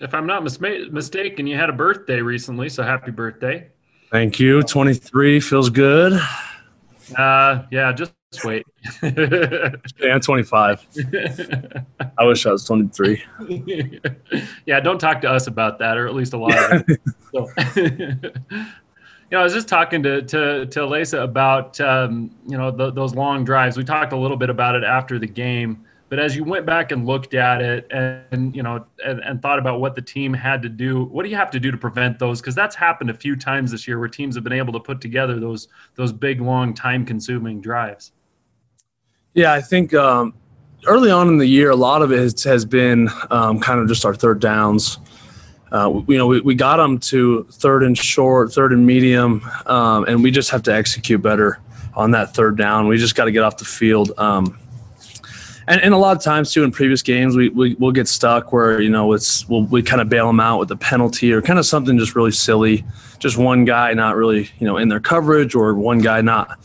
if I'm not mis- mistaken, you had a birthday recently, so happy birthday. Thank you. 23 feels good. Uh, yeah, just wait. yeah, 25. I wish I was 23. yeah, don't talk to us about that, or at least a lot of it. So, you know, I was just talking to to to Lesa about um, you know the, those long drives. We talked a little bit about it after the game, but as you went back and looked at it, and, you know, and, and, thought about what the team had to do, what do you have to do to prevent those? Because that's happened a few times this year where teams have been able to put together those those big, long, time-consuming drives. Yeah, I think um, early on in the year, a lot of it has been um, kind of just our third downs. Uh, you know, we, we got them to third and short, third and medium, um, and we just have to execute better on that third down. We just got to get off the field. Um, and, and a lot of times too in previous games we, we will get stuck where you know it's we'll, we kind of bail them out with a penalty or kind of something just really silly just one guy not really you know in their coverage or one guy not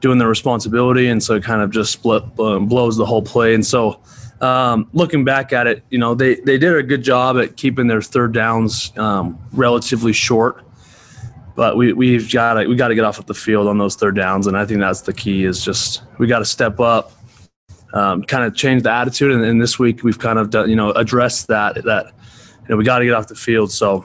doing their responsibility, and so it kind of just split, blows the whole play. And so, um, looking back at it, you know, they they did a good job at keeping their third downs um, relatively short. But we we've got to we got to get off of the field on those third downs, and I think that's the key. Is just we got to step up, um, kind of change the attitude. And, and this week we've kind of done, you know addressed that that you know we got to get off the field. So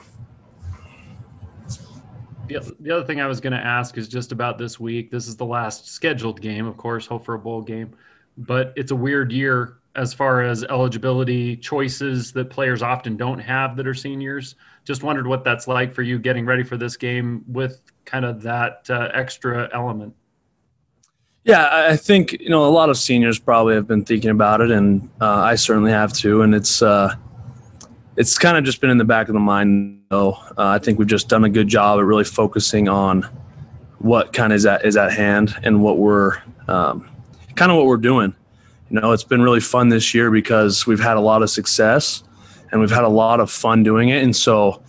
the, the other thing I was going to ask is just about this week. This is the last scheduled game, of course, hope for a bowl game, but it's a weird year as far as eligibility choices that players often don't have that are seniors. Just wondered what that's like for you getting ready for this game with kind of that uh, extra element. Yeah, I think you know a lot of seniors probably have been thinking about it, and uh, I certainly have too. And it's uh, it's kind of just been in the back of the mind though. Uh, I think we've just done a good job at really focusing on what kind of is at is at hand and what we're um, kind of what we're doing. You know, it's been really fun this year because we've had a lot of success and we've had a lot of fun doing it, and so.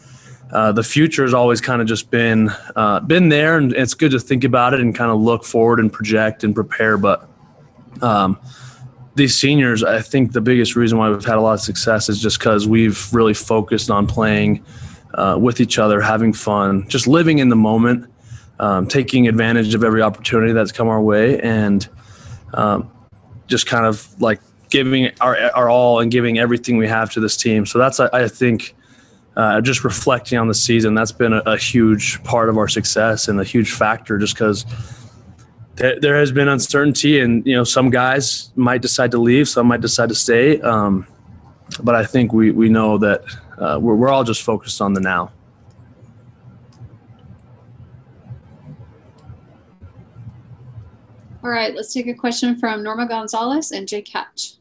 Uh, the future has always kind of just been uh, been there, and it's good to think about it and kind of look forward and project and prepare. But um, these seniors, I think the biggest reason why we've had a lot of success is just because we've really focused on playing uh, with each other, having fun, just living in the moment, um, taking advantage of every opportunity that's come our way, and um, just kind of like giving our, our all and giving everything we have to this team. So that's, I, I think, uh, just reflecting on the season, that's been a, a huge part of our success and a huge factor just because there, there has been uncertainty, and you know some guys might decide to leave, some might decide to stay. Um, but I think we we know that uh, we're we're all just focused on the now. All right, let's take a question from Norma Gonzalez and Jake Hatch.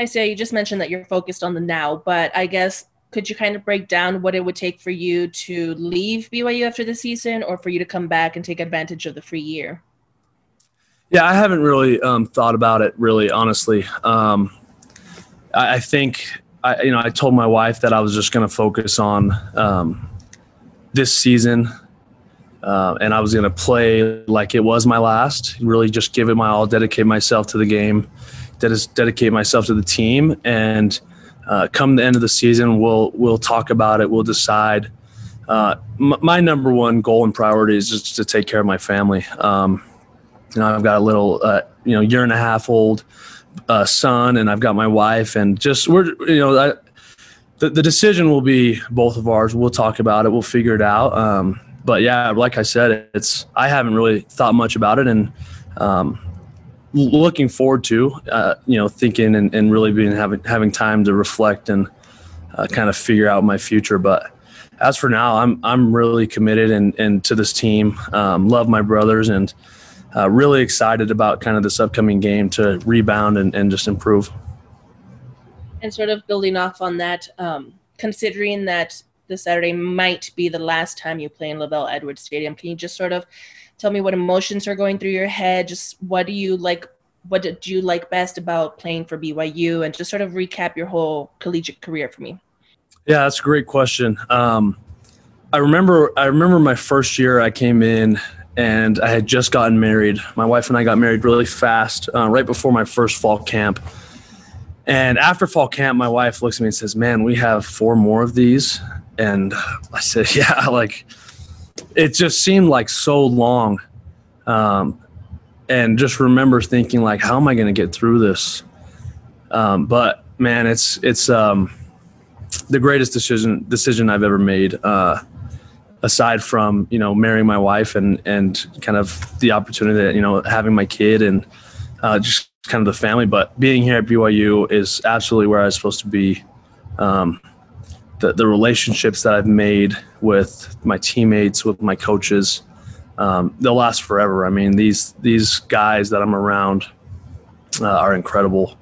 I say you just mentioned that you're focused on the now, but I guess could you kind of break down what it would take for you to leave BYU after the season or for you to come back and take advantage of the free year? Yeah, I haven't really um, thought about it really, honestly. Um, I, I, think, I, you know, I told my wife that I was just going to focus on um, this season uh, and I was going to play like it was my last, really just give it my all, dedicate myself to the game, dedicate myself to the team. And, uh, come the end of the season, we'll we'll talk about it. We'll decide. Uh, m- my number one goal and priority is just to take care of my family. Um, you know, I've got a little, uh, you know, year and a half old uh, son, and I've got my wife, and just we're, you know, I, the the decision will be both of ours. We'll talk about it. We'll figure it out. Um, but yeah, like I said, it's I haven't really thought much about it, and um, looking forward to, uh, you know, thinking and, and really being having having time to reflect and uh, kind of figure out my future. But as for now, I'm I'm really committed and, and to this team. Um, love my brothers and uh, really excited about kind of this upcoming game to rebound and, and just improve. And sort of building off on that, um, considering that this Saturday might be the last time you play in LaVell Edwards Stadium, can you just sort of tell me what emotions are going through your head? Just what do you like what did you like best about playing for byu and just sort of recap your whole collegiate career for me. Yeah that's a great question. Um, i remember i remember my first year i came in and i had just gotten married. My wife and i got married really fast uh, right before my first fall camp. And after fall camp, my wife looks at me and says, "Man, we have four more of these." And I said, "Yeah, like it just seemed like so long." Um, and just remember thinking like, "How am I going to get through this?" Um, but man, it's it's um, the greatest decision decision I've ever made. Uh, aside from you know marrying my wife and and kind of the opportunity that you know having my kid and uh, just kind of the family. But being here at BYU is absolutely where I was supposed to be. Um, the, the relationships that I've made with my teammates, with my coaches, um, they'll last forever. I mean, these these guys that I'm around uh, are incredible,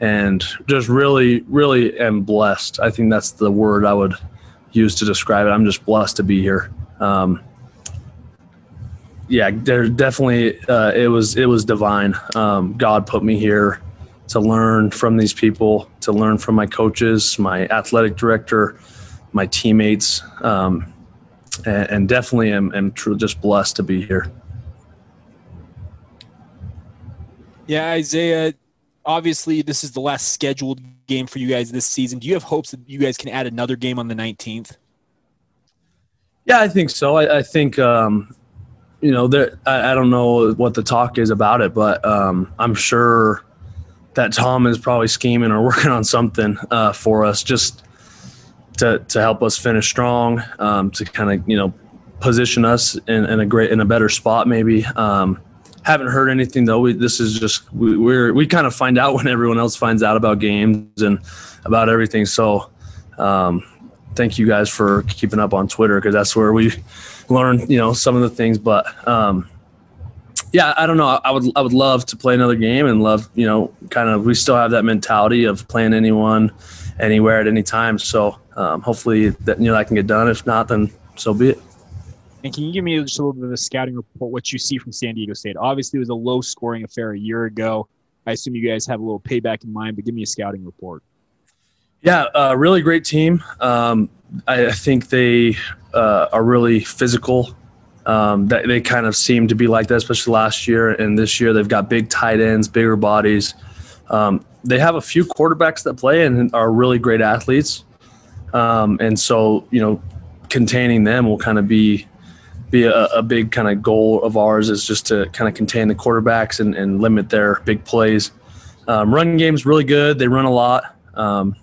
and just really, really am blessed. I think that's the word I would use to describe it. I'm just blessed to be here. Um, yeah, there definitely uh, it was it was divine. Um, God put me here to learn from these people, to learn from my coaches, my athletic director, my teammates, um, and, and, definitely am, am true, just blessed to be here. Yeah, Isaiah. Obviously, this is the last scheduled game for you guys this season. Do you have hopes that you guys can add another game on the 19th? Yeah, I think so. I, I think um, you know, there, I, I, don't know what the talk is about it, but um, I'm sure that Tom is probably scheming or working on something uh, for us just to, to help us finish strong, um, to kind of, you know, position us in, in, a great, in a better spot maybe. Um, haven't heard anything though. We, this is just, we, we're, we kind of find out when everyone else finds out about games and about everything. So, um, thank you guys for keeping up on Twitter because that's where we learn, you know, some of the things. But um, yeah, I don't know. I would I would love to play another game and love, you know, kind of we still have that mentality of playing anyone, anywhere at any time. So um, hopefully that you know that can get done. If not, then so be it. And can you give me just a little bit of a scouting report, what you see from San Diego State? Obviously, it was a low scoring affair a year ago. I assume you guys have a little payback in mind, but give me a scouting report. Yeah, uh, really great team. Um, I, I, think they uh, are really physical. Um, they, they kind of seem to be like that, especially last year and this year. They've got big tight ends, bigger bodies. Um, they have a few quarterbacks that play and are really great athletes. Um, and so, you know, containing them will kind of be be a, a big kind of goal of ours is just to kind of contain the quarterbacks and, and limit their big plays. Um, run game's really good. They run a lot. Um,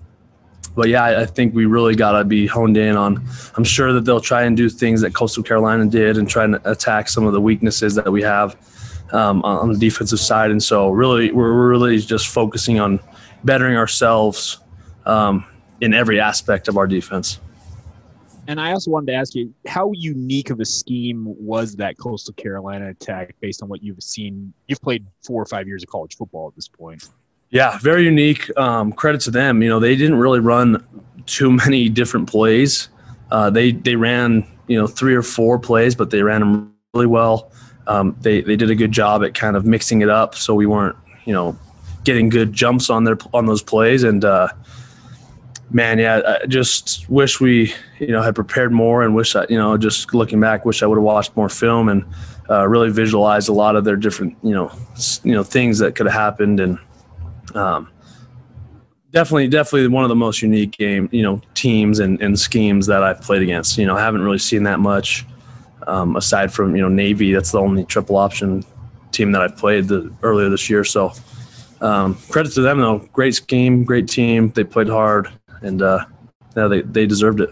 but yeah, I think we really got to be honed in on. I'm sure that they'll try and do things that Coastal Carolina did and try and attack some of the weaknesses that we have um, on the defensive side. And so, really, we're really just focusing on bettering ourselves um, in every aspect of our defense. And I also wanted to ask you, how unique of a scheme was that Coastal Carolina attack based on what you've seen? You've played four or five years of college football at this point. Yeah, very unique. Um, credit to them. You know, they didn't really run too many different plays. Uh, they they ran you know three or four plays, but they ran them really well. Um, they they did a good job at kind of mixing it up, so we weren't you know getting good jumps on their on those plays. And uh, man, yeah, I just wish we you know had prepared more, and wish I you know just looking back, wish I would have watched more film and uh, really visualized a lot of their different you know you know things that could have happened and um, definitely, definitely one of the most unique game, you know, teams and, and schemes that I've played against. You know, I haven't really seen that much um, aside from you know Navy. That's the only triple option team that I've played the, earlier this year. So um, credit to them though. Great scheme, great team. They played hard, and uh, yeah, they they deserved it.